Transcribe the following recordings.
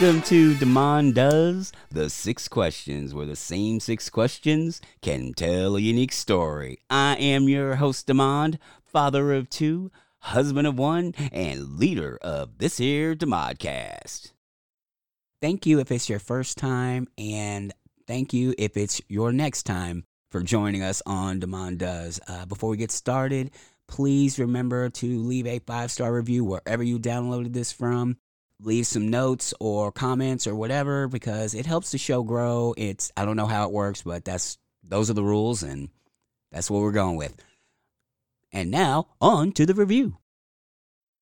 Welcome to Demond Does the Six Questions, where the same six questions can tell a unique story. I am your host, Demond, father of two, husband of one, and leader of this here Demodcast. Thank you if it's your first time, and thank you if it's your next time for joining us on Demond Does. Uh, before we get started, please remember to leave a five star review wherever you downloaded this from. Leave some notes or comments or whatever because it helps the show grow. It's I don't know how it works, but that's those are the rules and that's what we're going with. And now on to the review.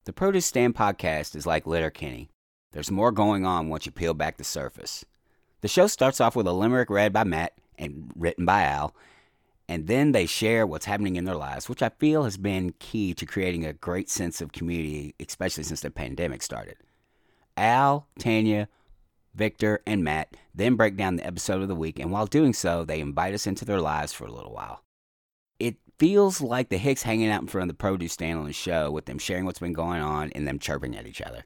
The Produce Stand podcast is like Letterkenny. There's more going on once you peel back the surface. The show starts off with a limerick read by Matt and written by Al, and then they share what's happening in their lives, which I feel has been key to creating a great sense of community, especially since the pandemic started. Al, Tanya, Victor, and Matt then break down the episode of the week, and while doing so, they invite us into their lives for a little while. It feels like the Hicks hanging out in front of the produce stand on the show with them sharing what's been going on and them chirping at each other.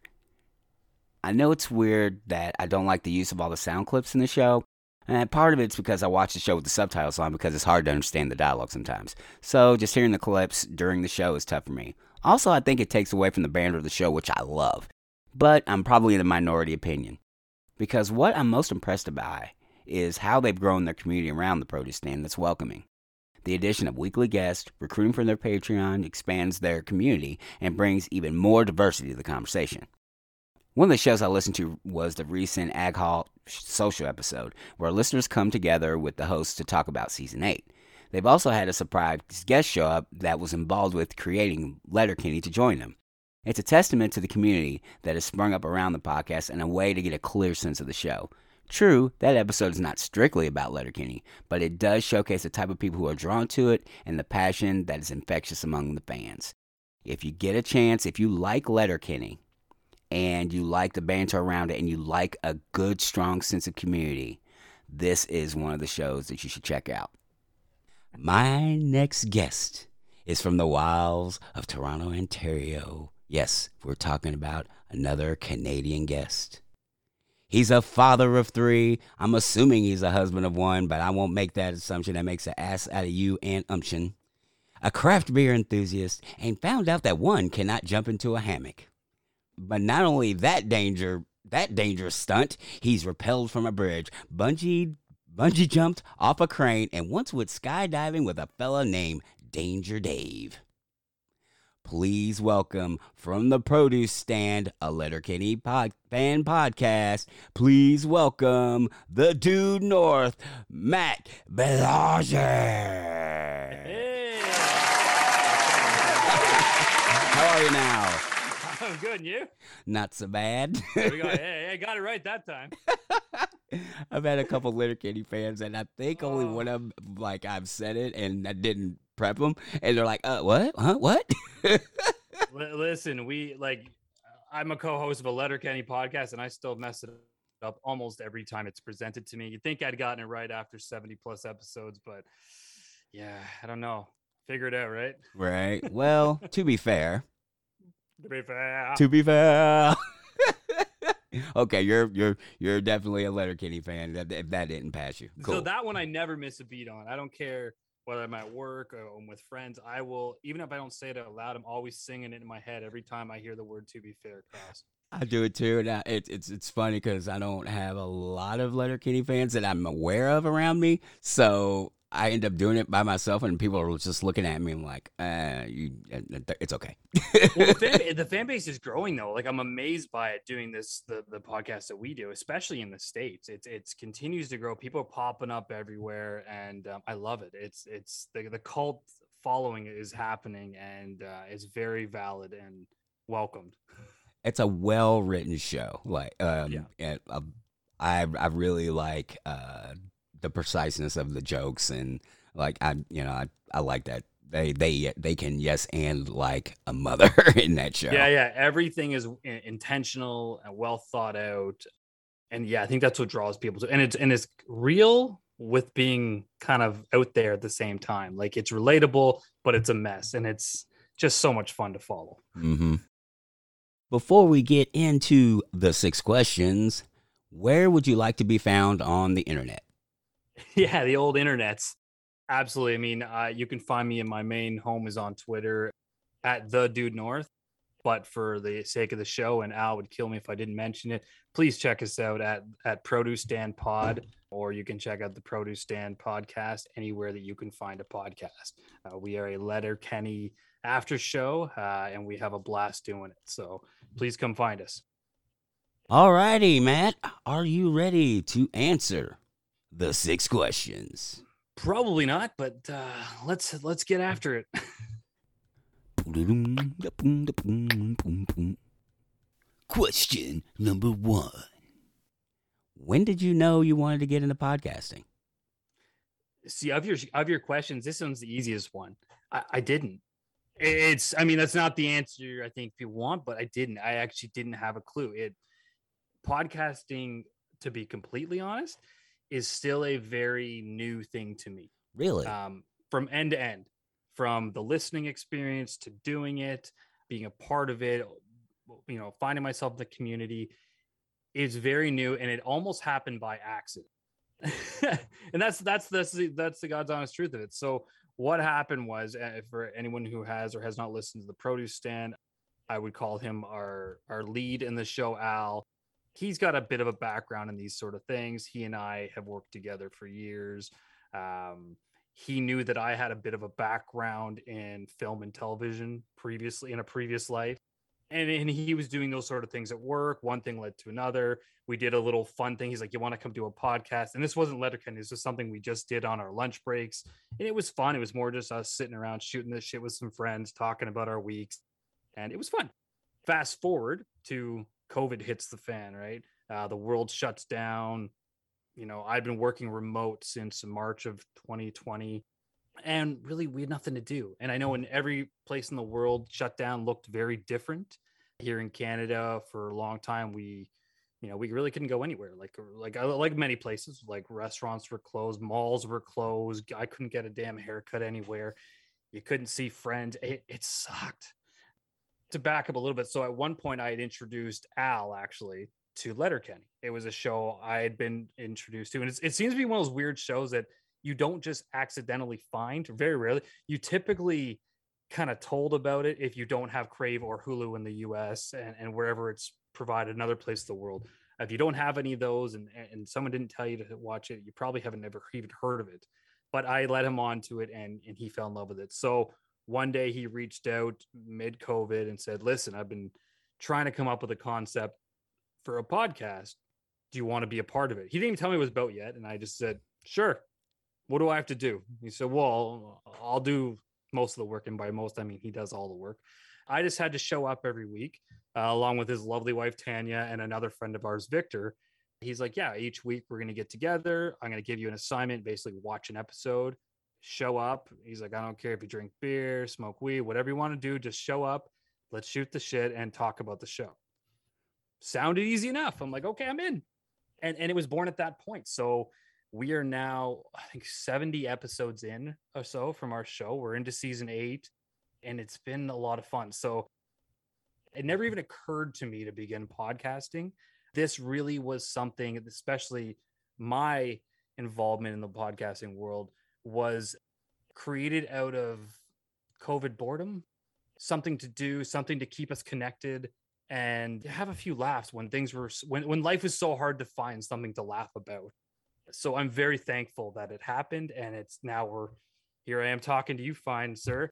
I know it's weird that I don't like the use of all the sound clips in the show, and part of it's because I watch the show with the subtitles on because it's hard to understand the dialogue sometimes. So just hearing the clips during the show is tough for me. Also, I think it takes away from the banter of the show, which I love. But I'm probably in the minority opinion. Because what I'm most impressed by is how they've grown their community around the produce stand that's welcoming. The addition of weekly guests, recruiting from their Patreon expands their community and brings even more diversity to the conversation. One of the shows I listened to was the recent Ag Hall social episode, where listeners come together with the hosts to talk about season 8. They've also had a surprise guest show up that was involved with creating Letterkenny to join them. It's a testament to the community that has sprung up around the podcast and a way to get a clear sense of the show. True, that episode is not strictly about Letterkenny, but it does showcase the type of people who are drawn to it and the passion that is infectious among the fans. If you get a chance, if you like Letterkenny and you like the banter around it and you like a good, strong sense of community, this is one of the shows that you should check out. My next guest is from the wilds of Toronto, Ontario. Yes, we're talking about another Canadian guest. He's a father of three. I'm assuming he's a husband of one, but I won't make that assumption. That makes an ass out of you and umption. A craft beer enthusiast, and found out that one cannot jump into a hammock. But not only that danger, that dangerous stunt, he's repelled from a bridge, bungee, bungee jumped off a crane, and once went skydiving with a fella named Danger Dave. Please welcome from the produce stand, a Letterkenny pod, fan podcast. Please welcome the dude north, Matt Belanger. Hey. How are you now? I'm good, and you? Not so bad. We got, hey, I got it right that time. I've had a couple Letterkenny fans, and I think only Oh. one of them, like, I've said it and I didn't prep them, and they're like, "Uh, what? Huh? What?" Li- Listen, we like, I'm a co-host of a Letterkenny podcast, and I still mess it up almost every time it's presented to me. You'd think I'd gotten it right after 70 plus episodes, but yeah, I don't know. Figure it out, right? right. Well, to be fair, To be fair. to be fair. okay, you're you're you're definitely a Letterkenny fan. That if that didn't pass you, cool. So that one I never miss a beat on. I don't care whether I'm at work or I'm with friends. I will, even if I don't say it out loud, I'm always singing it in my head every time I hear the word "to be fair" cross. I do it too, and I, it, it's it's funny because I don't have a lot of Letterkenny fans that I'm aware of around me, so I end up doing it by myself, and people are just looking at me and like, uh, you, uh, it's okay. well, the fan, the fan base is growing though. Like I'm amazed by it doing this the the podcast that we do, especially in the states. It's it's continues to grow. People are popping up everywhere, and um, I love it. It's it's the the cult following is happening, and uh, it's very valid and welcomed. it's a well written show. Like, um, Yeah. uh, I I really like uh the preciseness of the jokes and like I you know I I like that they they they can yes and like a mother in that show. Yeah, yeah. Everything is intentional and well thought out, and yeah, I think that's what draws people to. And it's and it's real with being kind of out there at the same time. Like it's relatable, but it's a mess, and it's just so much fun to follow. Mm-hmm. Before we get into the six questions, where would you like to be found on the internet? Yeah, the old internets. Absolutely. I mean, uh, you can find me in my main home is on Twitter at the dude north. But for the sake of the show, and Al would kill me if I didn't mention it, please check us out at at Produce Stand Pod, or you can check out the Produce Stand podcast anywhere that you can find a podcast. Uh, we are a Letter Kenny after show, uh, and we have a blast doing it. So please come find us. All righty, Matt. Are you ready to answer the six questions? Probably not, but uh, let's let's get after it. Question number one. When did you know you wanted to get into podcasting? See, of your of your questions, this one's the easiest one. I, I didn't. It's, I mean, that's not the answer I think people want, but I didn't. I actually didn't have a clue. It podcasting, to be completely honest, is still a very new thing to me. Really? Um, from end to end, from the listening experience to doing it, being a part of it, you know, finding myself in the community is very new and it almost happened by accident. and that's that's that's the, that's the God's honest truth of it. So what happened was uh, for anyone who has or has not listened to the produce stand, I would call him our our lead in the show, Al. He's got a bit of a background in these sort of things. He and I have worked together for years. Um, he knew that I had a bit of a background in film and television previously in a previous life and, and he was doing those sort of things at work. One thing led to another. We did a little fun thing. He's like, "You want to come do a podcast?" And this wasn't Letterkenny. This was something we just did on our lunch breaks, and it was fun. It was more just us sitting around shooting this shit with some friends, talking about our weeks, and it was fun. Fast forward to COVID hits the fan. Right, uh, the world shuts down. You know, I've been working remote since March of 2020 and really we had nothing to do. And i know in every place in the world shut down looked very different. Here in canada for a long time we you know we really couldn't go anywhere. Like like like many places like restaurants were closed malls were closed. I couldn't get a damn haircut anywhere. You couldn't see friends. It, it sucked to back up a little bit so at one point i had introduced al actually to letterkenny. It was a show i had been introduced to and it seems to be one of those weird shows that you don't just accidentally find very rarely. You typically kind of told about it if you don't have crave or hulu in the us and, and wherever it's provided another place in the world. If you don't have any of those and, and someone didn't tell you to watch it you probably haven't never even heard of it. But i led him on to it and, and he fell in love with it. So one day he reached out mid covid and said listen i've been trying to come up with a concept for a podcast do you want to be a part of it he didn't even tell me it was about yet and i just said sure what do I have to do? He said, well, I'll do most of the work. And by most, I mean, he does all the work. I just had to show up every week, uh, along with his lovely wife, Tanya, and another friend of ours, Victor. He's like, yeah, each week we're going to get together. I'm going to give you an assignment, basically watch an episode, show up. He's like, I don't care if you drink beer, smoke weed, whatever you want to do, just show up. Let's shoot the shit and talk about the show. Sounded easy enough. I'm like, okay, I'm in. And, and it was born at that point. So we are now i think 70 episodes in or so from our show we're into season eight and it's been a lot of fun so it never even occurred to me to begin podcasting this really was something especially my involvement in the podcasting world was created out of covid boredom something to do something to keep us connected and have a few laughs when things were when, when life was so hard to find something to laugh about so I'm very thankful that it happened, and it's now we're here. I am talking to you, fine sir,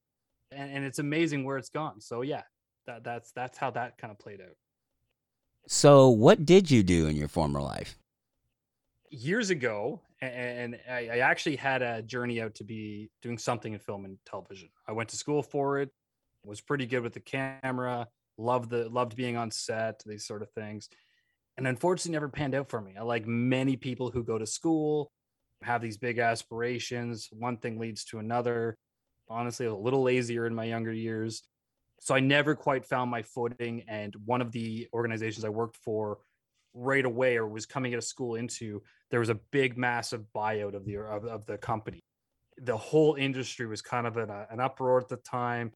and, and it's amazing where it's gone. So yeah, that that's that's how that kind of played out. So what did you do in your former life? Years ago, and I, actually had a journey out to be doing something in film and television. I went to school for it, was pretty good with the camera, loved the loved being on set, these sort of things and unfortunately never panned out for me. I like many people who go to school, have these big aspirations. One thing leads to another. Honestly, a little lazier in my younger years. So I never quite found my footing. And one of the organizations I worked for right away or was coming out of school into, there was a big, massive buyout of the of, of the company. The whole industry was kind of in a, an uproar at the time.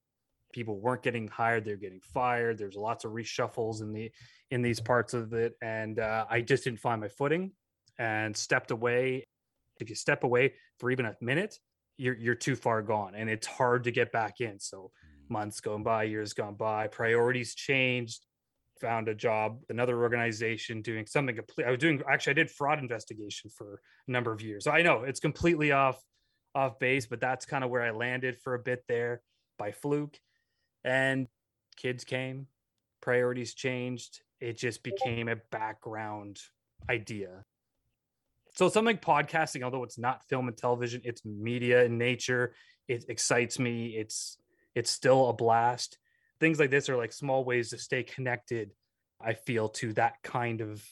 People weren't getting hired they're getting fired. There's lots of reshuffles in the in these parts of it. And uh, i just didn't find my footing and stepped away. If you step away for even a minute you're you're too far gone and it's hard to get back in. So months going by years gone by priorities changed found a job another organization doing something complete i was doing actually i did fraud investigation for a number of years. So i know it's completely off off base but that's kind of where i landed for a bit there by fluke. And kids came priorities changed it just became a background idea. So something podcasting although it's not film and television it's media in nature it excites me it's it's still a blast things like this are like small ways to stay connected i feel to that kind of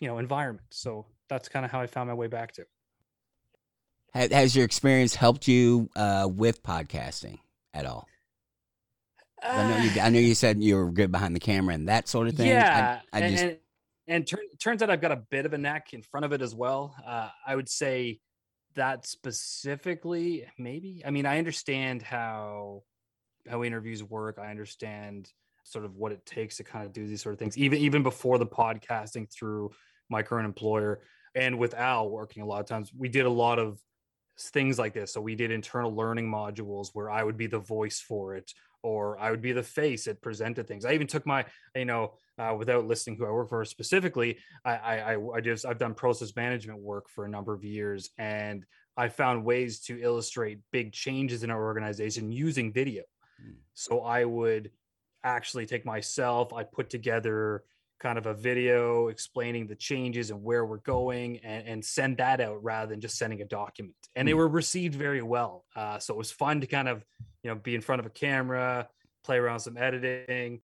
you know environment so that's kind of how i found my way back to has your experience helped you uh, with podcasting at all I know you. I know you said you were good behind the camera and that sort of thing. Yeah, I, I just and, and, and tur- turns out I've got a bit of a neck in front of it as well. Uh, I would say that specifically, maybe. I mean, I understand how how interviews work. I understand sort of what it takes to kind of do these sort of things, even even before the podcasting through my current employer and with Al working a lot of times. We did a lot of things like this. So we did internal learning modules where I would be the voice for it, or I would be the face that presented things. I even took my, you know, uh, without listing who I work for specifically, I, I, I just I've done process management work for a number of years, and I found ways to illustrate big changes in our organization using video. Mm. So I would actually take myself, I put together kind of a video explaining the changes and where we're going and, and send that out rather than just sending a document and they hmm. were received very well uh, so it was fun to kind of you know be in front of a camera play around some editing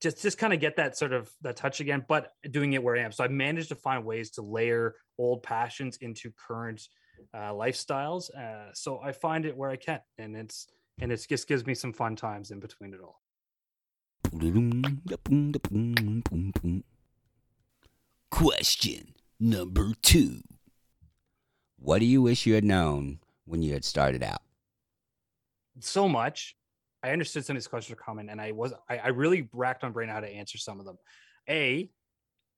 just just kind of get that sort of that touch again but doing it where i am so i managed to find ways to layer old passions into current uh, lifestyles uh, so i find it where i can and it's and it just gives me some fun times in between it all Question number two. What do you wish you had known when you had started out? So much. I understood some of these questions were coming, and I was I, I really racked on brain how to answer some of them. A,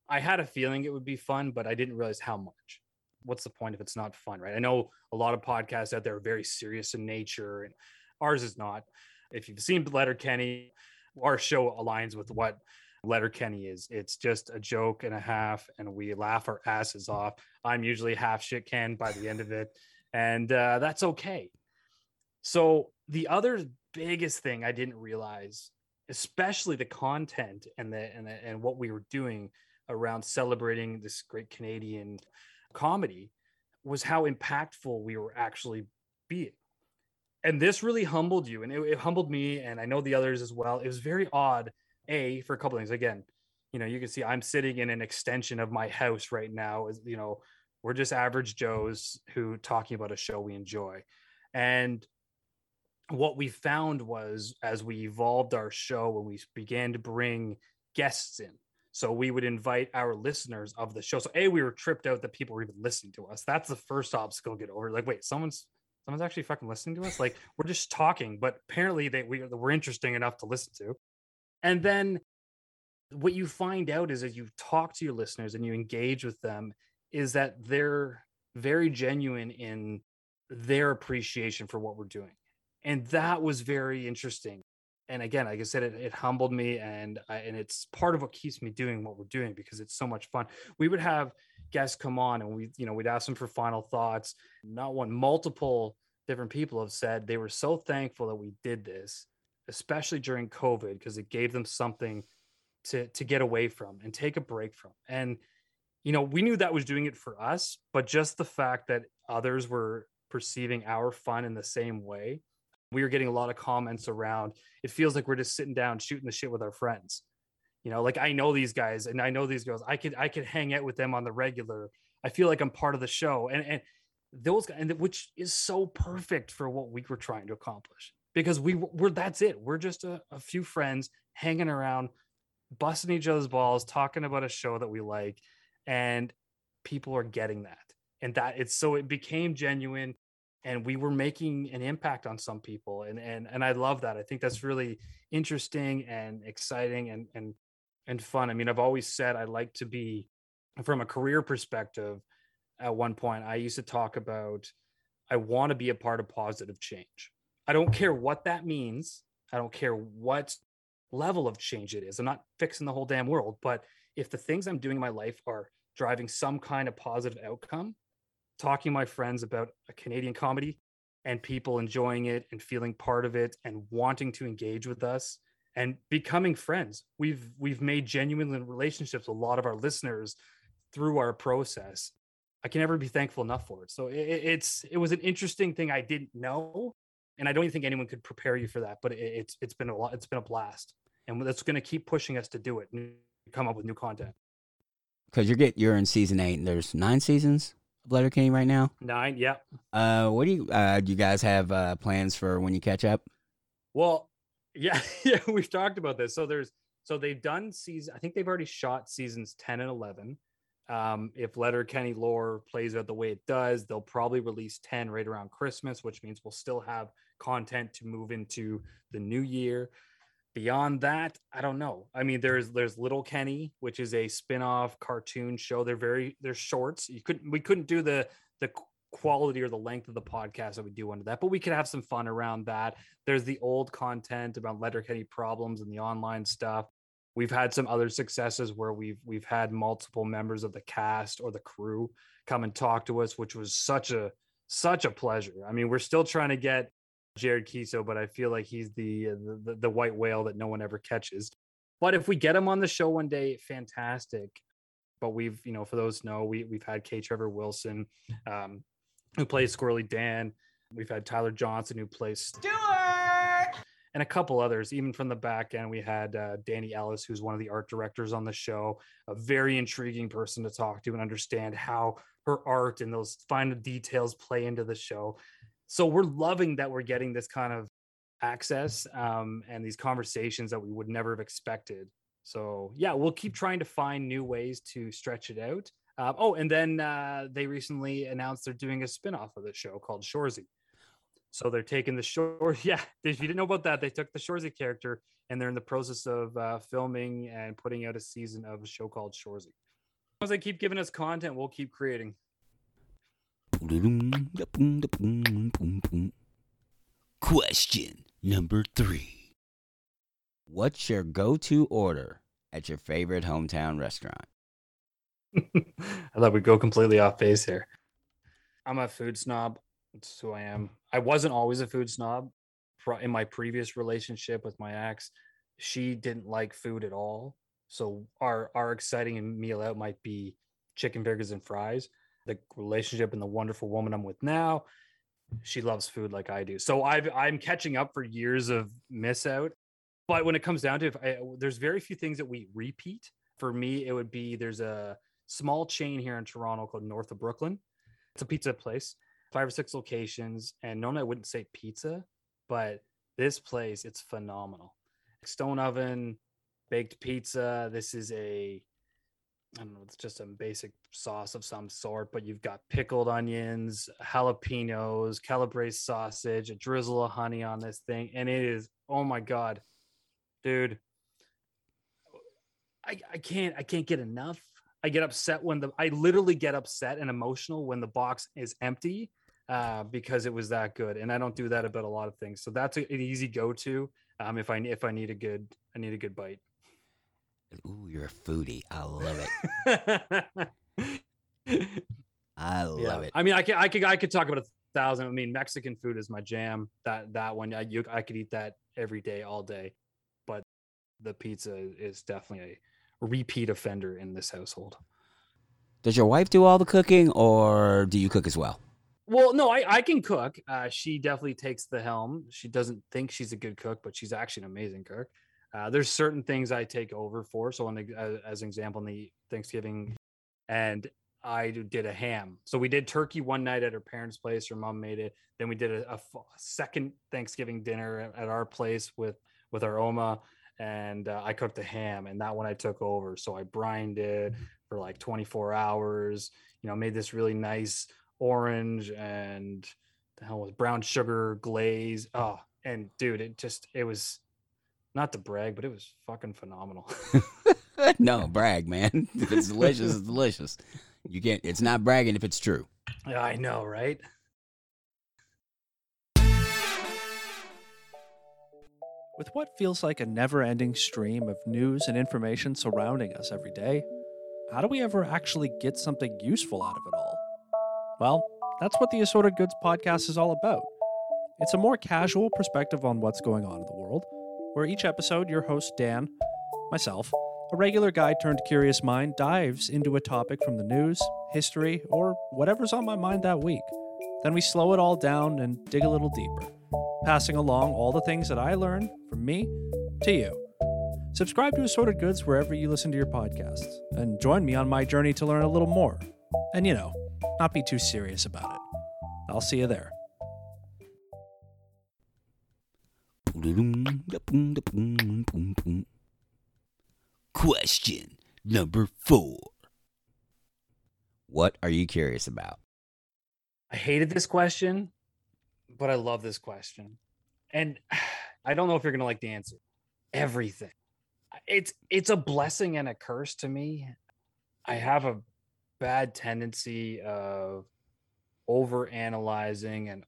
I had a feeling it would be fun, but I didn't realize how much. What's the point if it's not fun, right? I know a lot of podcasts out there are very serious in nature, and ours is not. If you've seen Letter Kenny, our show aligns with what Letter Kenny is. It's just a joke and a half, and we laugh our asses off. I'm usually half shit canned by the end of it, and uh, that's okay. So the other biggest thing I didn't realize, especially the content and the and the, and what we were doing around celebrating this great Canadian comedy, was how impactful we were actually being and this really humbled you and it, it, humbled me and i know the others as well. It was very odd a for a couple things. Again you know you can see i'm sitting in an extension of my house right now is you know we're just average joes who talking about a show we enjoy. And what we found was as we evolved our show when we began to bring guests in so we would invite our listeners of the show. So a we were tripped out that people were even listening to us. That's the first obstacle get over. Like wait someone's someone's actually fucking listening to us. Like we're just talking, but apparently they we we're interesting enough to listen to. And then what you find out is as you talk to your listeners and you engage with them, is that they're very genuine in their appreciation for what we're doing. And that was very interesting. And again, like I said, it, it humbled me, and I, and it's part of what keeps me doing what we're doing because it's so much fun. We would have guests come on, and we, you know, we'd ask them for final thoughts. Not one, multiple different people have said they were so thankful that we did this, especially during COVID, because it gave them something to to get away from and take a break from. And you know, we knew that was doing it for us, but just the fact that others were perceiving our fun in the same way, we were getting a lot of comments around. It feels like we're just sitting down shooting the shit with our friends. You know, like I know these guys and I know these girls. I could I could hang out with them on the regular. I feel like I'm part of the show. And and those guys, and which is so perfect for what we were trying to accomplish because we were that's it. We're just a, a few friends hanging around, busting each other's balls, talking about a show that we like, and people are getting that. And that it's so it became genuine. and we were making an impact on some people and and and I love that. I think that's really interesting and exciting and and and fun. I mean, I've always said I like to be from a career perspective at one point I used to talk about I want to be a part of positive change. I don't care what that means. I don't care what level of change it is. I'm not fixing the whole damn world, but if the things I'm doing in my life are driving some kind of positive outcome, talking to my friends about a Canadian comedy and people enjoying it and feeling part of it and wanting to engage with us and becoming friends. We've we've made genuine relationships with a lot of our listeners through our process. I can never be thankful enough for it. So it, it's it was an interesting thing I didn't know, and I don't even think anyone could prepare you for that. But it, it's it's been a lot. It's been a blast, and that's going to keep pushing us to do it and come up with new content. Because you're get you're in season eight, and there's nine seasons of Letterkenny right now. Nine, yeah. Uh, what do you uh do? You guys have uh plans for when you catch up? Well, yeah, yeah. We've talked about this. So there's so they've done season. I think they've already shot seasons ten and eleven um, if Letter Kenny lore plays out the way it does, they'll probably release 10 right around Christmas, which means we'll still have content to move into the new year. Beyond that, I don't know. I mean, there's there's Little Kenny, which is a spin-off cartoon show. They're very they're shorts. You couldn't we couldn't do the the quality or the length of the podcast that we do under that, but we could have some fun around that. There's the old content about Letterkenny problems and the online stuff. We've had some other successes where we've we've had multiple members of the cast or the crew come and talk to us which was such a such a pleasure. I mean we're still trying to get jared Keeso, but i feel like he's the, the the white whale that no one ever catches. But if we get him on the show one day fantastic. But we've you know for those know we, we've had k. Trevor wilson um, who plays squirrely dan we've had tyler johnston who plays Stewart and a couple others. Even from the back end, we had uh, Danny Ellis, who's one of the art directors on the show, a very intriguing person to talk to and understand how her art and those final details play into the show. So we're loving that we're getting this kind of access um, and these conversations that we would never have expected. So yeah, we'll keep trying to find new ways to stretch it out. Uh, oh, and then uh, they recently announced they're doing a spinoff of the show called Shoresy. So they're taking the shore. Yeah, if you didn't know about that, they took the Shoresy character and they're in the process of uh, filming and putting out a season of a show called Shoresy. As they keep giving us content, we'll keep creating. Question number three What's your go to order at your favorite hometown restaurant? I thought we'd go completely off base here. I'm a food snob. That's who I am. I wasn't always a food snob. In my previous relationship with my ex, she didn't like food at all. So our our exciting meal out might be chicken burgers and fries. The relationship and the wonderful woman I'm with now, she loves food like I do. So I've I'm catching up for years of miss out. But when it comes down to it, I, there's very few things that we repeat. For me, it would be there's a small chain here in Toronto called North of Brooklyn. It's a pizza place five or six locations. And normally I wouldn't say pizza, but this place, it's phenomenal. Stone oven, baked pizza. This is a, I don't know, it's just a basic sauce of some sort, but you've got pickled onions, jalapenos, calabrese sausage, a drizzle of honey on this thing. And it is, oh my God, dude. I, I can't I can't get enough. I get upset when the I literally get upset and emotional when the box is empty uh, because it was that good. And I don't do that about a lot of things. So that's a, an easy go to um, if I if I need a good I need a good bite. Ooh, you're a foodie. I love it. I love yeah. it. I mean, I could I could I could talk about a thousand. I mean, Mexican food is my jam. That that one, I you I could eat that every day, all day. But the pizza is definitely a repeat offender in this household. Does your wife do all the cooking, or do you cook as well? Well, no, I, I can cook. Uh, she definitely takes the helm. She doesn't think she's a good cook, but she's actually an amazing cook. Uh, there's certain things I take over for. So, an, uh, as an example, in the Thanksgiving, and I did a ham. So we did turkey one night at her parents' place. Her mom made it. Then we did a, a second Thanksgiving dinner at, at, our place with with our Oma, and uh, I cooked the ham. And that one I took over. So I brined it for like 24 hours. You know, made this really nice orange and the hell was brown sugar glaze. Oh, and dude, it just it was not to brag, but it was fucking phenomenal. no, brag, man. If it's delicious, it's delicious. You can't. It's not bragging if it's true. yeah, I know, right? With what feels like a never ending stream of news and information surrounding us every day, how do we ever actually get something useful out of it all? Well, that's what the Assorted Goods podcast is all about. It's a more casual perspective on what's going on in the world, where each episode, your host Dan, myself, a regular guy turned curious mind dives into a topic from the news, history, or whatever's on my mind that week. Then we slow it all down and dig a little deeper, passing along all the things that I learn from me to you. Subscribe to Assorted Goods wherever you listen to your podcasts, and join me on my journey to learn a little more. And you know, not be too serious about it. I'll see you there. Question number four. What are you curious about? I hated this question, but I love this question. And I don't know if you're going to like the answer. Everything. It's it's a blessing and a curse to me. I have a bad tendency of over analyzing and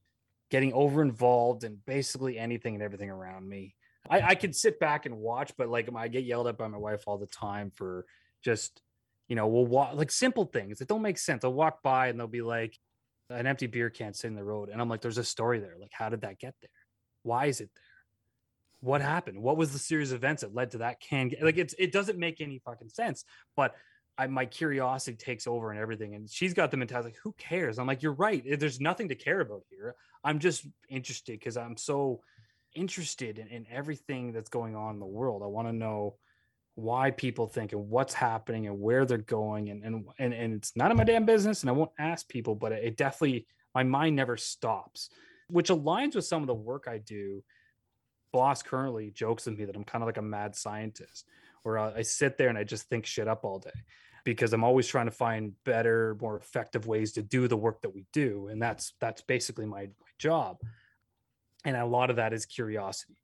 getting over involved in basically anything and everything around me. I, I can sit back and watch, but like I get yelled at by my wife all the time for just, you know, we'll walk like simple things that don't make sense. I'll walk by and they'll be like, an empty beer can sit in the road. And I'm like, there's a story there. Like, how did that get there? Why is it there? What happened? What was the series of events that led to that can get like it's it doesn't make any fucking sense. But I my curiosity takes over and everything. And she's got the mentality like, who cares? I'm like, you're right. There's nothing to care about here. I'm just interested because I'm so interested in, in everything that's going on in the world. I want to know why people think and what's happening and where they're going and and and, and it's none of my damn business and I won't ask people but it definitely my mind never stops which aligns with some of the work I do. Boss currently jokes with me that I'm kind of like a mad scientist where I, I sit there and I just think shit up all day because I'm always trying to find better more effective ways to do the work that we do and that's that's basically my, my job. And a lot of that is curiosity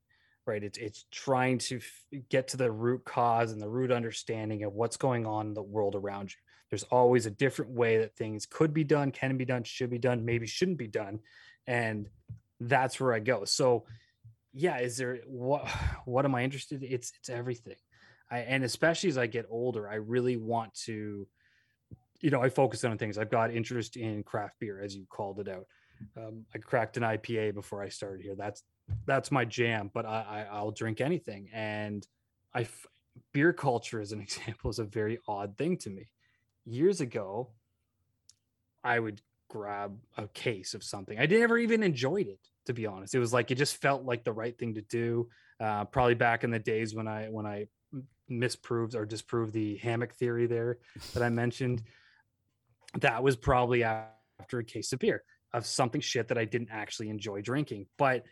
right? It's it's trying to f- get to the root cause and the root understanding of what's going on in the world around you. There's always a different way that things could be done can be done should be done maybe shouldn't be done and that's where i go. So yeah is there what what am i interested in? it's it's everything. I and especially as i get older i really want to you know i focus on things. I've got interest in craft beer as you called it out. Um, I cracked an IPA before I started here. That's that's my jam. But I, I will drink anything, and I beer culture as an example is a very odd thing to me. Years ago, I would grab a case of something. I never even enjoyed it, to be honest. It was like it just felt like the right thing to do. Uh, probably back in the days when I when I misproved or disproved the hammock theory there that I mentioned. That was probably after a case of beer of something shit that I didn't actually enjoy drinking. But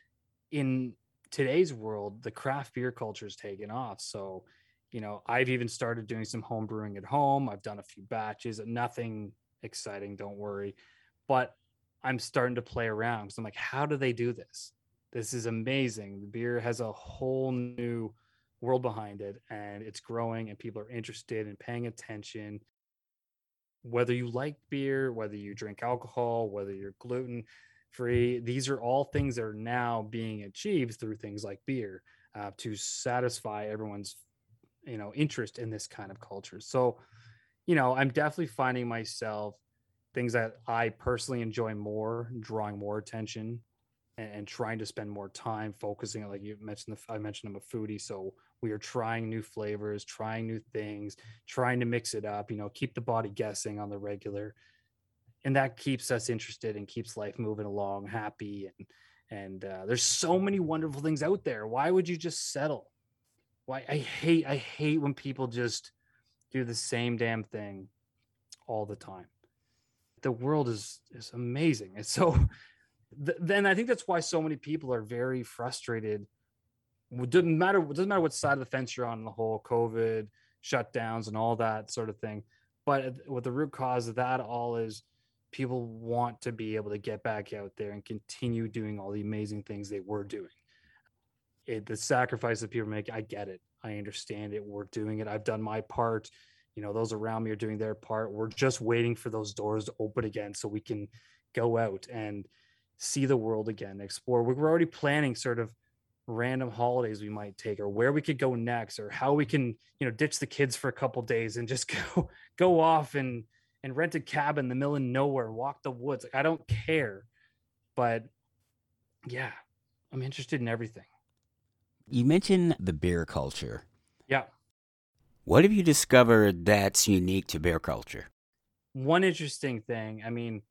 in today's world, the craft beer culture is taken off. So, you know, I've even started doing some home brewing at home. I've done a few batches, nothing exciting, don't worry. But I'm starting to play around because I'm like, how do they do this? This is amazing. The beer has a whole new world behind it and it's growing and people are interested in paying attention whether you like beer, whether you drink alcohol, whether you're gluten free, these are all things that are now being achieved through things like beer uh, to satisfy everyone's you know interest in this kind of culture. So, you know, I'm definitely finding myself things that I personally enjoy more, drawing more attention and, and trying to spend more time focusing like you mentioned the, I mentioned I'm a foodie so we are trying new flavors trying new things trying to mix it up you know keep the body guessing on the regular and that keeps us interested and keeps life moving along happy and and uh, there's so many wonderful things out there why would you just settle why i hate i hate when people just do the same damn thing all the time the world is is amazing and so th- then I think that's why so many people are very frustrated. It doesn't matter. It doesn't matter what side of the fence you're on. The whole COVID shutdowns and all that sort of thing. But what the root cause of that all is, people want to be able to get back out there and continue doing all the amazing things they were doing. It, the sacrifice that people make, I get it. I understand it. We're doing it. I've done my part. You know, those around me are doing their part. We're just waiting for those doors to open again so we can go out and see the world again, explore. We're already planning sort of random holidays we might take or where we could go next or how we can, you know, ditch the kids for a couple days and just go go off and and rent a cabin in the middle of nowhere, walk the woods. Like, I don't care. But yeah, I'm interested in everything. You mentioned the beer culture. Yeah. What have you discovered that's unique to beer culture? One interesting thing, I mean,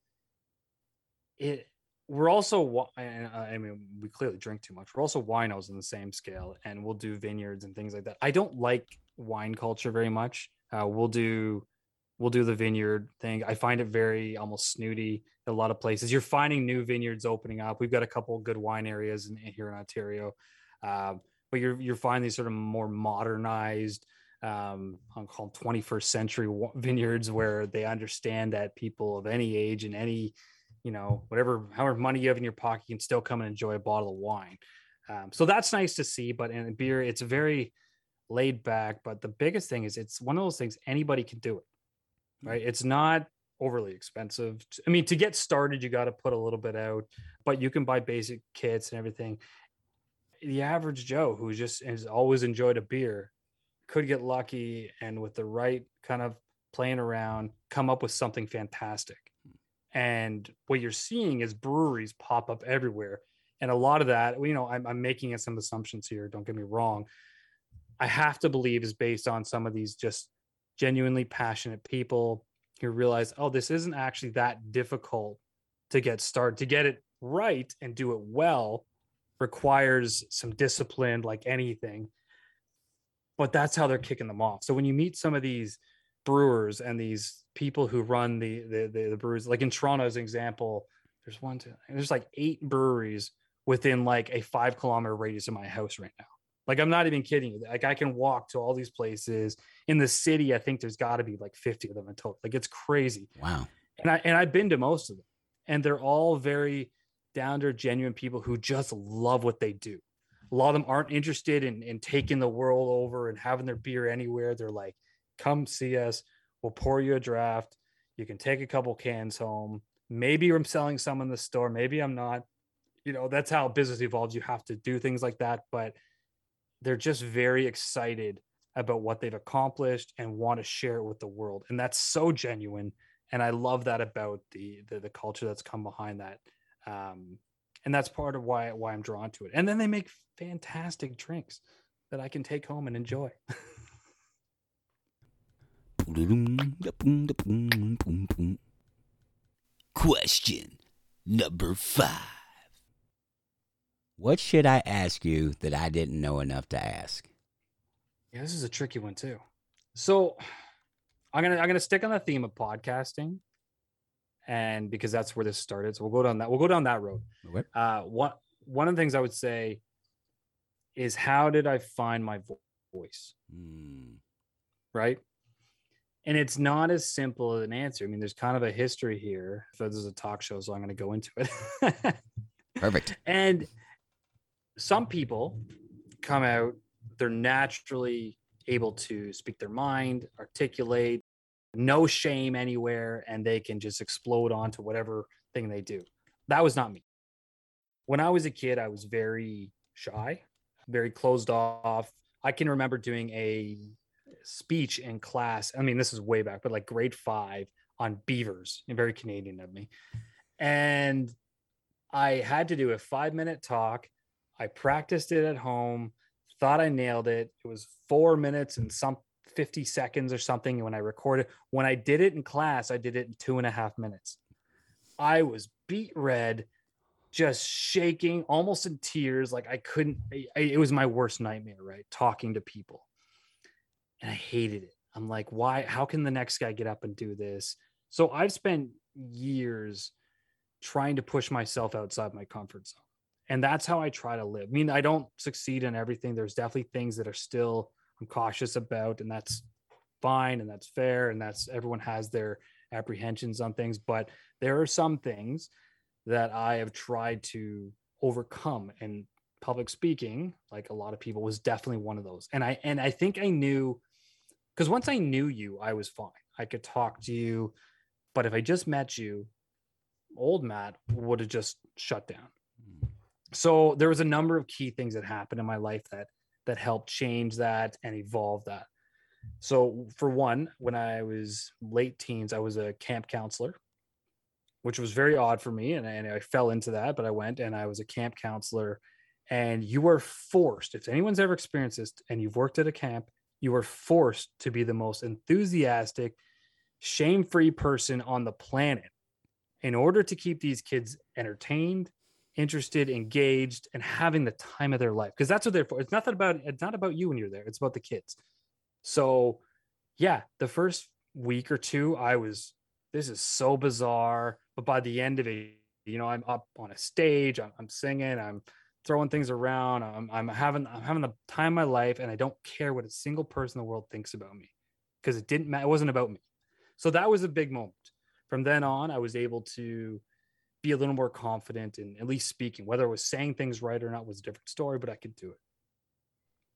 it we're also I mean we clearly drink too much. We're also winos in the same scale, and we'll do vineyards and things like that. I don't like wine culture very much. Uh, we'll do we'll do the vineyard thing. I find it very almost snooty. In a lot of places you're finding new vineyards opening up. We've got a couple good wine areas in, in here in Ontario, um, but you're you're finding these sort of more modernized, um, I'll call 21st century vineyards where they understand that people of any age and any, you know, whatever however money you have in your pocket, you can still come and enjoy a bottle of wine. Um, so that's nice to see. But in beer, it's very laid back. But the biggest thing is it's one of those things anybody can do it right? It's not overly expensive. I mean, to get started, you got to put a little bit out, but you can buy basic kits and everything. The average Joe who just has always enjoyed a beer could get lucky and with the right kind of playing around, come up with something fantastic. And what you're seeing is breweries pop up everywhere. And a lot of that, you know, I'm, I'm making some assumptions here. Don't get me wrong. I have to believe is based on some of these just genuinely passionate people who realize, oh, this isn't actually that difficult to get started. To get it right and do it well requires some discipline, like anything. But that's how they're kicking them off. So when you meet some of these brewers and these people who run the the, the, the like in Toronto as an example, there's one, two, there's like eight breweries within like a five kilometer radius of my house right now. Like I'm not even kidding you. Like I can walk to all these places in the city. I think there's got to be like 50 of them in total. Like it's crazy. Wow. And I and I've been to most of them, and they're all very down to genuine people who just love what they do. A lot of them aren't interested in in taking the world over and having their beer anywhere. They're like, come see us. We'll pour you a draft. You can take a couple cans home. Maybe I'm selling some in the store. Maybe I'm not. You know, that's how business evolves. You have to do things like that. But they're just very excited about what they've accomplished and want to share it with the world and that's so genuine and i love that about the the, the culture that's come behind that um, and that's part of why why i'm drawn to it and then they make fantastic drinks that i can take home and enjoy question number five what should I ask you that I didn't know enough to ask? Yeah, this is a tricky one too. So I'm gonna I'm gonna stick on the theme of podcasting, and because that's where this started, so we'll go down that we'll go down that road. Okay. Uh, one one of the things I would say is how did I find my voice? Mm. Right. And it's not as simple as an answer. I mean, there's kind of a history here. So this is a talk show, so I'm going to go into it. Perfect. And some people come out, they're naturally able to speak their mind, articulate, no shame anywhere, and they can just explode onto whatever thing they do. That was not me. When I was a kid, I was very shy, very closed off. I can remember doing a speech in class. I mean, this is way back, but like grade five on beavers, very Canadian of me. And I had to do a five minute talk I practiced it at home, thought I nailed it. It was four minutes and some 50 seconds or something when I recorded. When I did it in class, I did it in two and a half minutes. I was beat red, just shaking, almost in tears. Like I couldn't, I, it was my worst nightmare, right? Talking to people. And I hated it. I'm like, why? How can the next guy get up and do this? So I've spent years trying to push myself outside my comfort zone and that's how I try to live. I mean, I don't succeed in everything. There's definitely things that are still I'm cautious about, and that's fine and that's fair, and that's everyone has their apprehensions on things, but there are some things that I have tried to overcome and public speaking, like a lot of people, was definitely one of those. And I and I think I knew because once I knew you, I was fine. I could talk to you, but if I just met you, old Matt would have just shut down. So there was a number of key things that happened in my life that that helped change that and evolve that. So for one, when I was late teens, I was a camp counselor, which was very odd for me, and, and I fell into that. But I went and I was a camp counselor, and you were forced. If anyone's ever experienced this, and you've worked at a camp, you were forced to be the most enthusiastic, shame-free person on the planet in order to keep these kids entertained interested engaged and having the time of their life because that's what they're for. It's not that about it's not about you when you're there it's about the kids. So yeah the first week or two i was this is so bizarre but by the end of it you know i'm up on a stage i'm, I'm singing i'm throwing things around I'm, I'm having i'm having the time of my life and i don't care what a single person in the world thinks about me because it didn't matter it wasn't about me. So that was a big moment. From then on i was able to be a little more confident in at least speaking. Whether I was saying things right or not was a different story, but I could do it.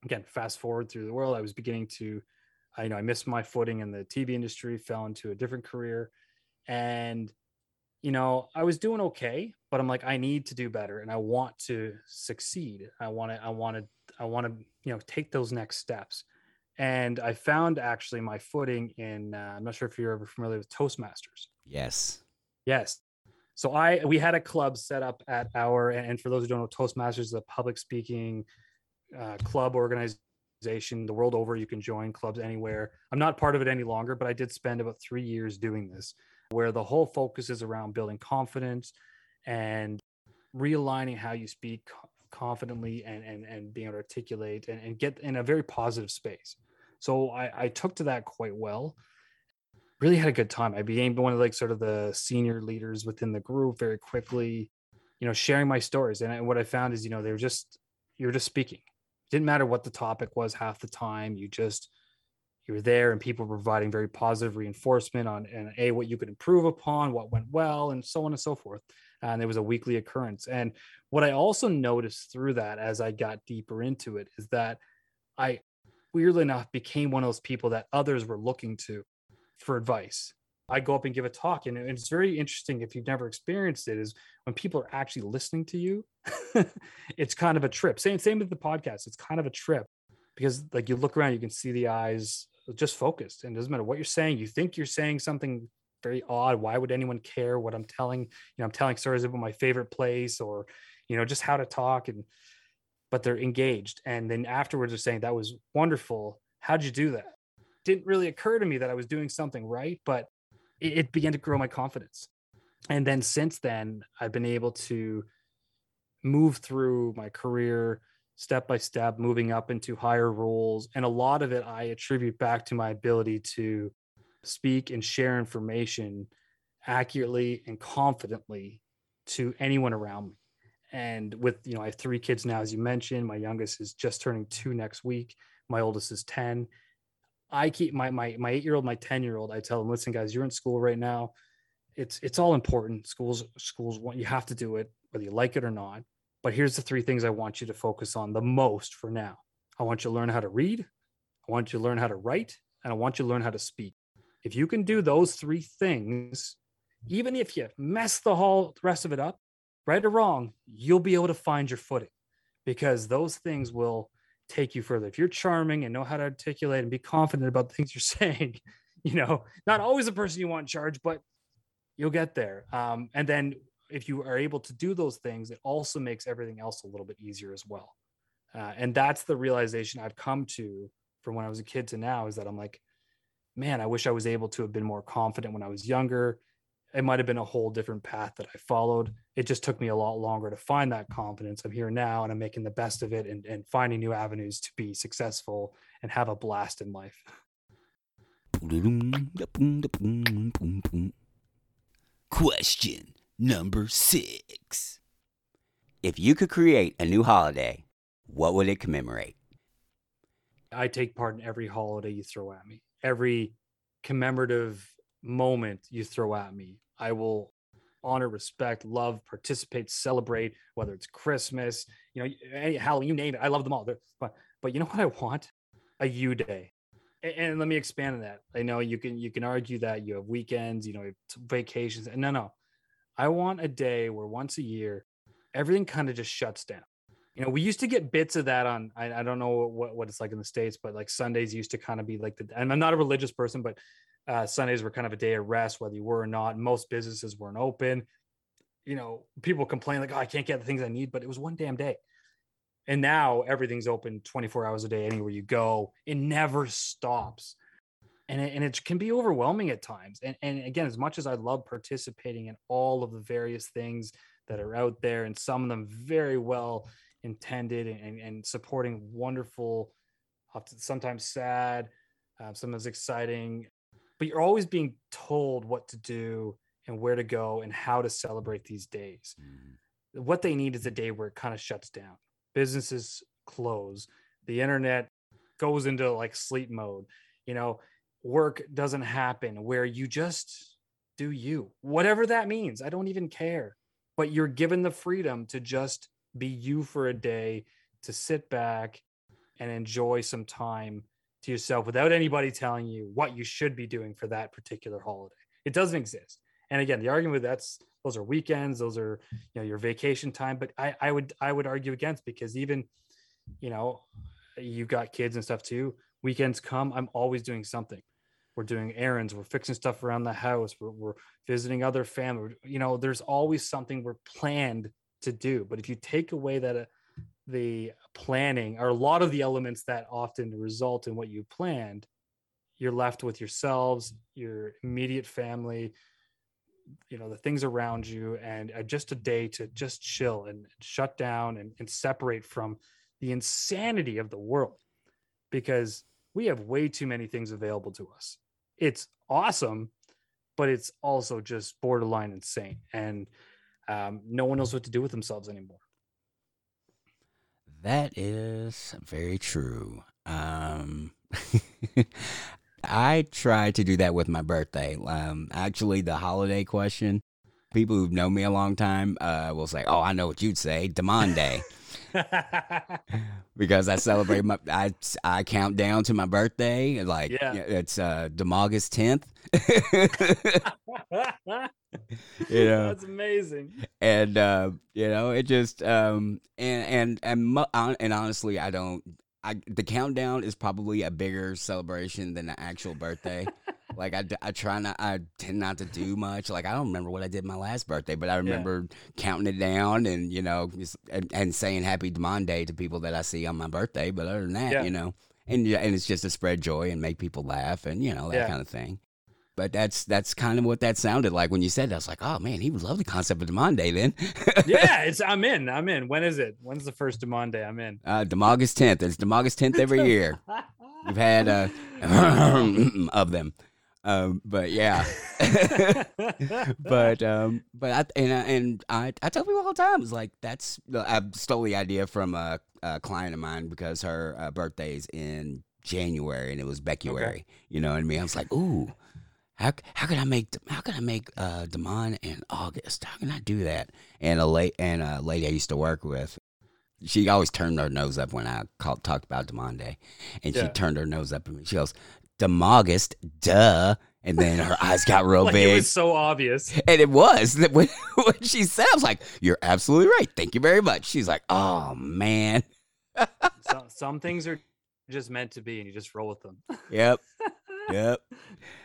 Again, fast forward through the world, I was beginning to, I you know I missed my footing in the TV industry, fell into a different career, and you know I was doing okay, but I'm like I need to do better, and I want to succeed. I want to, I want to, I want to, you know, take those next steps. And I found actually my footing in. Uh, I'm not sure if you're ever familiar with Toastmasters. Yes. Yes, so I we had a club set up at our and for those who don't know, Toastmasters is a public speaking uh, club organization the world over. You can join clubs anywhere. I'm not part of it any longer, but I did spend about three years doing this, where the whole focus is around building confidence and realigning how you speak confidently and and, and being able to articulate and, and get in a very positive space. So I, I took to that quite well really had a good time. I became one of like sort of the senior leaders within the group very quickly, you know, sharing my stories. And what I found is, you know, they were just, you're just speaking. It didn't matter what the topic was half the time. You just, you were there and people were providing very positive reinforcement on and a what you could improve upon, what went well, and so on and so forth. And it was a weekly occurrence. And what I also noticed through that as I got deeper into it is that I weirdly enough became one of those people that others were looking to for advice. I go up and give a talk, and it's very interesting if you've never experienced it. Is when people are actually listening to you, it's kind of a trip. Same same with the podcast. It's kind of a trip because like you look around, you can see the eyes just focused, and it doesn't matter what you're saying. You think you're saying something very odd. Why would anyone care what I'm telling? You know, I'm telling stories about my favorite place or you know just how to talk, and but they're engaged. And then afterwards, they're saying that was wonderful. How'd you do that? Didn't really occur to me that I was doing something right, but it, it began to grow my confidence. And then since then, I've been able to move through my career step by step, moving up into higher roles. And a lot of it I attribute back to my ability to speak and share information accurately and confidently to anyone around me. And with, you know, I have three kids now, as you mentioned. My youngest is just turning two next week. My oldest is 10. I keep my my my eight year old, my ten year old. I tell them, listen, guys, you're in school right now. It's it's all important. Schools schools want you have to do it whether you like it or not. But here's the three things I want you to focus on the most for now. I want you to learn how to read. I want you to learn how to write, and I want you to learn how to speak. If you can do those three things, even if you mess the whole rest of it up, right or wrong, you'll be able to find your footing because those things will take you further. If you're charming and know how to articulate and be confident about the things you're saying, you know, not always the person you want in charge, but you'll get there. Um, and then if you are able to do those things, it also makes everything else a little bit easier as well. Uh, and that's the realization I've come to from when I was a kid to now is that I'm like, man, I wish I was able to have been more confident when I was younger it might have been a whole different path that I followed. It just took me a lot longer to find that confidence. I'm here now and I'm making the best of it and, and finding new avenues to be successful and have a blast in life. Question number six. If you could create a new holiday, what would it commemorate? I take part in every holiday you throw at me, every commemorative moment you throw at me, I will honor, respect, love, participate, celebrate, whether it's Christmas, you know, any Halloween, you name it. I love them all. But but you know what I want? A you day. And, and let me expand on that. I know you can you can argue that you have weekends, you know, vacations. And no, no. I want a day where once a year everything kind of just shuts down. You know, we used to get bits of that on I, I don't know what, what it's like in the States, but like Sundays used to kind of be like the and I'm not a religious person, but uh, Sundays were kind of a day of rest, whether you were or not. Most businesses weren't open. You know, people complain like, "Oh, I can't get the things I need," but it was one damn day. And now everything's open 24 hours a day, anywhere you go. It never stops, and it, and it can be overwhelming at times. And and again, as much as I love participating in all of the various things that are out there, and some of them very well intended and, and supporting wonderful, sometimes sad, uh, sometimes exciting but you're always being told what to do and where to go and how to celebrate these days. Mm. What they need is a day where it kind of shuts down. Businesses close, the internet goes into like sleep mode. You know, work doesn't happen where you just do you, whatever that means. I don't even care. But you're given the freedom to just be you for a day, to sit back and enjoy some time to yourself without anybody telling you what you should be doing for that particular holiday. It doesn't exist. And again, the argument that's those are weekends, those are you know your vacation time. But I, I would I would argue against because even you know you've got kids and stuff too. Weekends come, I'm always doing something. We're doing errands, we're fixing stuff around the house, we're, we're visiting other family. You know, there's always something we're planned to do. But if you take away that uh, the planning or a lot of the elements that often result in what you planned you're left with yourselves your immediate family you know the things around you and uh, just a day to just chill and shut down and, and separate from the insanity of the world. Because we have way too many things available to us. It's awesome but it's also just borderline insane and um, no one knows what to do with themselves anymore that is very true. Um, I try to do that with my birthday. Um, actually, the holiday question, people who've known me a long time uh, will say, "Oh, I know what you'd say, Demond Day," because I celebrate my I I count down to my birthday. Like yeah. it's uh, August tenth. you know that's amazing and uh you know it just um and and and and honestly i don't I, the countdown is probably a bigger celebration than the actual birthday. Like I, I try not, I tend not to do much. Like I don't remember what I did my last birthday, but I remember yeah. counting it down and you know, and, and, saying Happy Monday to people that I see on my birthday. But other than that, yeah. you know, and and it's just to spread joy and make people laugh and you know that yeah. kind of thing. But that's that's kind of what that sounded like when you said that. I was like, oh man, he would love the concept of Demond Day then. yeah, it's I'm in. I'm in. When is it? When's the first Demond Day? I'm in. Uh August 10th. It's August 10th every year. We've had uh of them. Um, but yeah, but um, but I and and I I tell people all the time it's like that's I stole the idea from a, a client of mine because her uh, birthday's in January and it was Beccuary. Okay. You know what I mean? I was like, ooh, how how can I make how can I make uh Demond in August? How can I do that? And a late and a lady I used to work with, she always turned her nose up when I called, talked about Demond Day, and yeah. she turned her nose up at me. She goes, "Demogust, duh." And then her eyes got real like big. It was so obvious. And it was. When, when she said, I was like, You're absolutely right. Thank you very much. She's like, Oh, man. some, some things are just meant to be, and you just roll with them. Yep. Yep.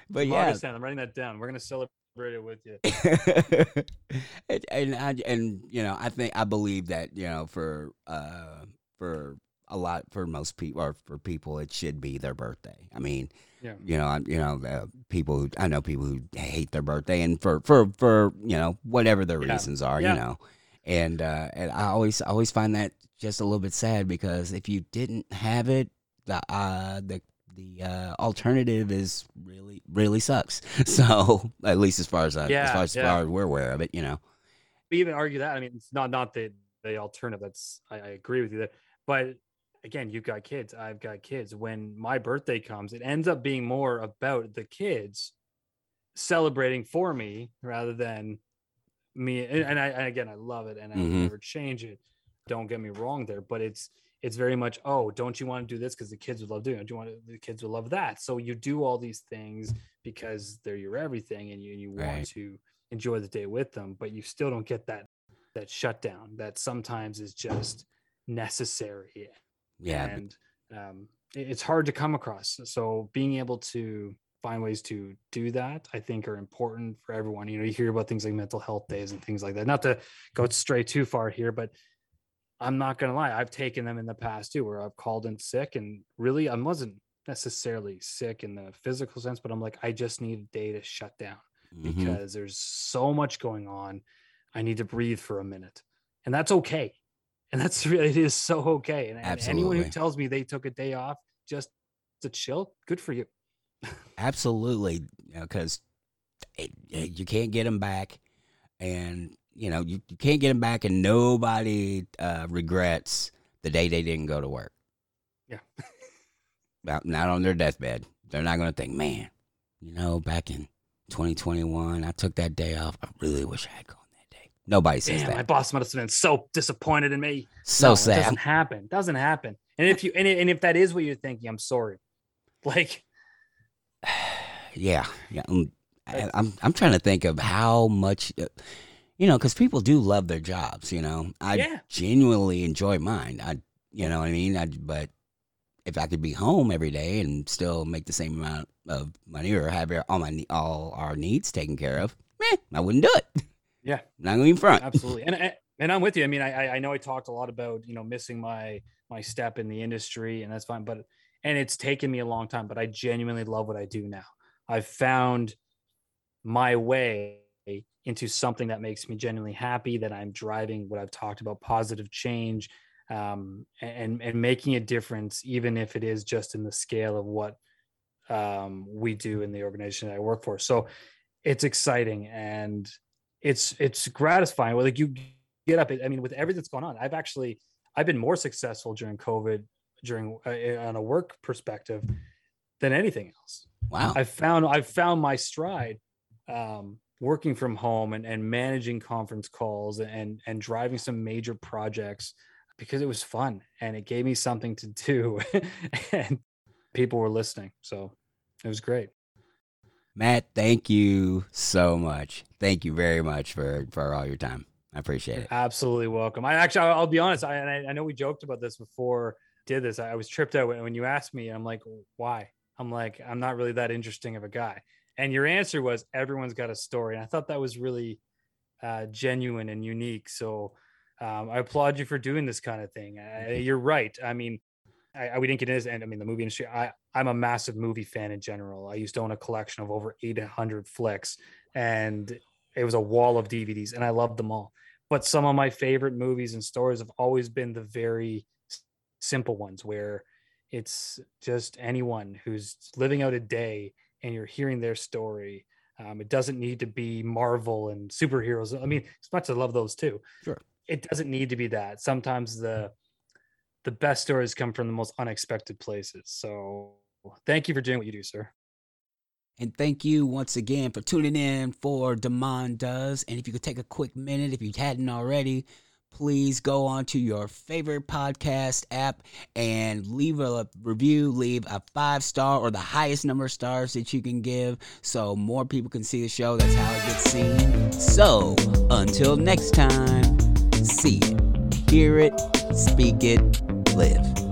But yeah, I'm writing that down. We're gonna celebrate it with you. and and, I, and you know, I think I believe that you know for uh for a lot for most people or for people it should be their birthday. I mean, yeah. you know, you know, uh, people who I know people who hate their birthday and for for for you know whatever their yeah. reasons are, yeah. you know, and uh, and I always always find that just a little bit sad because if you didn't have it, the uh the the uh, alternative is really really sucks. So at least as far as I, yeah, as far as, yeah. far as we're aware of it, you know. We even argue that. I mean, it's not not the the alternative. That's I, I agree with you there. But again, you've got kids. I've got kids. When my birthday comes, it ends up being more about the kids celebrating for me rather than me. And, and I and again, I love it, and I Mhm. never change it. Don't get me wrong there, but it's it's very much oh, don't you want to do this because the kids would love doing it? Do you want to, the kids would love that? So you do all these things because they're your everything, and you you want Right. to enjoy the day with them, but you still don't get that that shutdown that sometimes is just necessary Yeah. and um, it's hard to come across. So being able to find ways to do that, I think, are important for everyone. You know, you hear about things like mental health days and things like that. Not to go stray too far here, but I'm not gonna lie, I've taken them in the past too, where I've called in sick, and really, I wasn't necessarily sick in the physical sense, but I'm like, I just need a day to shut down Mhm. because there's so much going on. I need to breathe for a minute, and that's okay. And that's really it is so okay. And, and anyone who tells me they took a day off just to chill, good for you. Absolutely, because you can't get them back, and you know you, you can't get them back, and nobody uh, regrets the day they didn't go to work. Yeah. Not, not on their deathbed. They're not going to think, man, you know, back in 2021, I took that day off. I really wish I had gone. Nobody says Damn, my boss must have been so disappointed in me. So No, It sad. doesn't happen. It Doesn't happen. And if you and, and if that is what you're thinking, I'm sorry. Like yeah, yeah. um, I, Like- I'm I'm trying to think of how much, uh, you know, because people do love their jobs. You know, I Yeah. genuinely enjoy mine. I, you know what I mean. I, but if I could be home every day and still make the same amount of money or have all my all our needs taken care of, meh, I wouldn't do it. Yeah. not going even front. absolutely and I- and i'm with you i mean I, I- I know i talked a lot about you know missing my my step in the industry and that's fine but and it's taken me a long time but i genuinely love what i do now i've found my way into something that makes me genuinely happy that i'm driving what i've talked about positive change um, and and making a difference even if it is just in the scale of what um, we do in the organization that i work for so it's exciting and it's it's gratifying. Well, like you get up. I mean, with everything that's going on, I've actually I've been more successful during COVID, during uh, on a work perspective, than anything else. Wow. I've found I've found my stride um, working from home and, and managing conference calls and and driving some major projects because it was fun and it gave me something to do and people were listening. So it was great. Matt, thank you so much. Thank you very much for for all your time. I appreciate it. Absolutely welcome. I actually, I'll be honest. I, I I know we joked about this before. Did this? I was tripped out when, when you asked me. I'm like, why? I'm like, I'm not really that interesting of a guy. And your answer was, everyone's got a story. And I thought that was really uh, genuine and unique. So um, I applaud you for doing this kind of thing. Uh, you're right. I mean, I, I, we didn't get into this, and I mean, the movie industry. I, I'm a massive movie fan in general. I used to own a collection of over 800 flicks, and it was a wall of DVDs, and I loved them all. But some of my favorite movies and stories have always been the very simple ones, where it's just anyone who's living out a day, and you're hearing their story. Um, it doesn't need to be Marvel and superheroes. I mean, as much as I love those too. Sure. It doesn't need to be that. Sometimes the the best stories come from the most unexpected places. So thank you for doing what you do, sir. And thank you once again for tuning in for Demond Does. And if you could take a quick minute, if you hadn't already, please go on to your favorite podcast app and leave a review, leave a five star or the highest number of stars that you can give so more people can see the show. That's how it gets seen. So until next time, see it, hear it, speak it, live.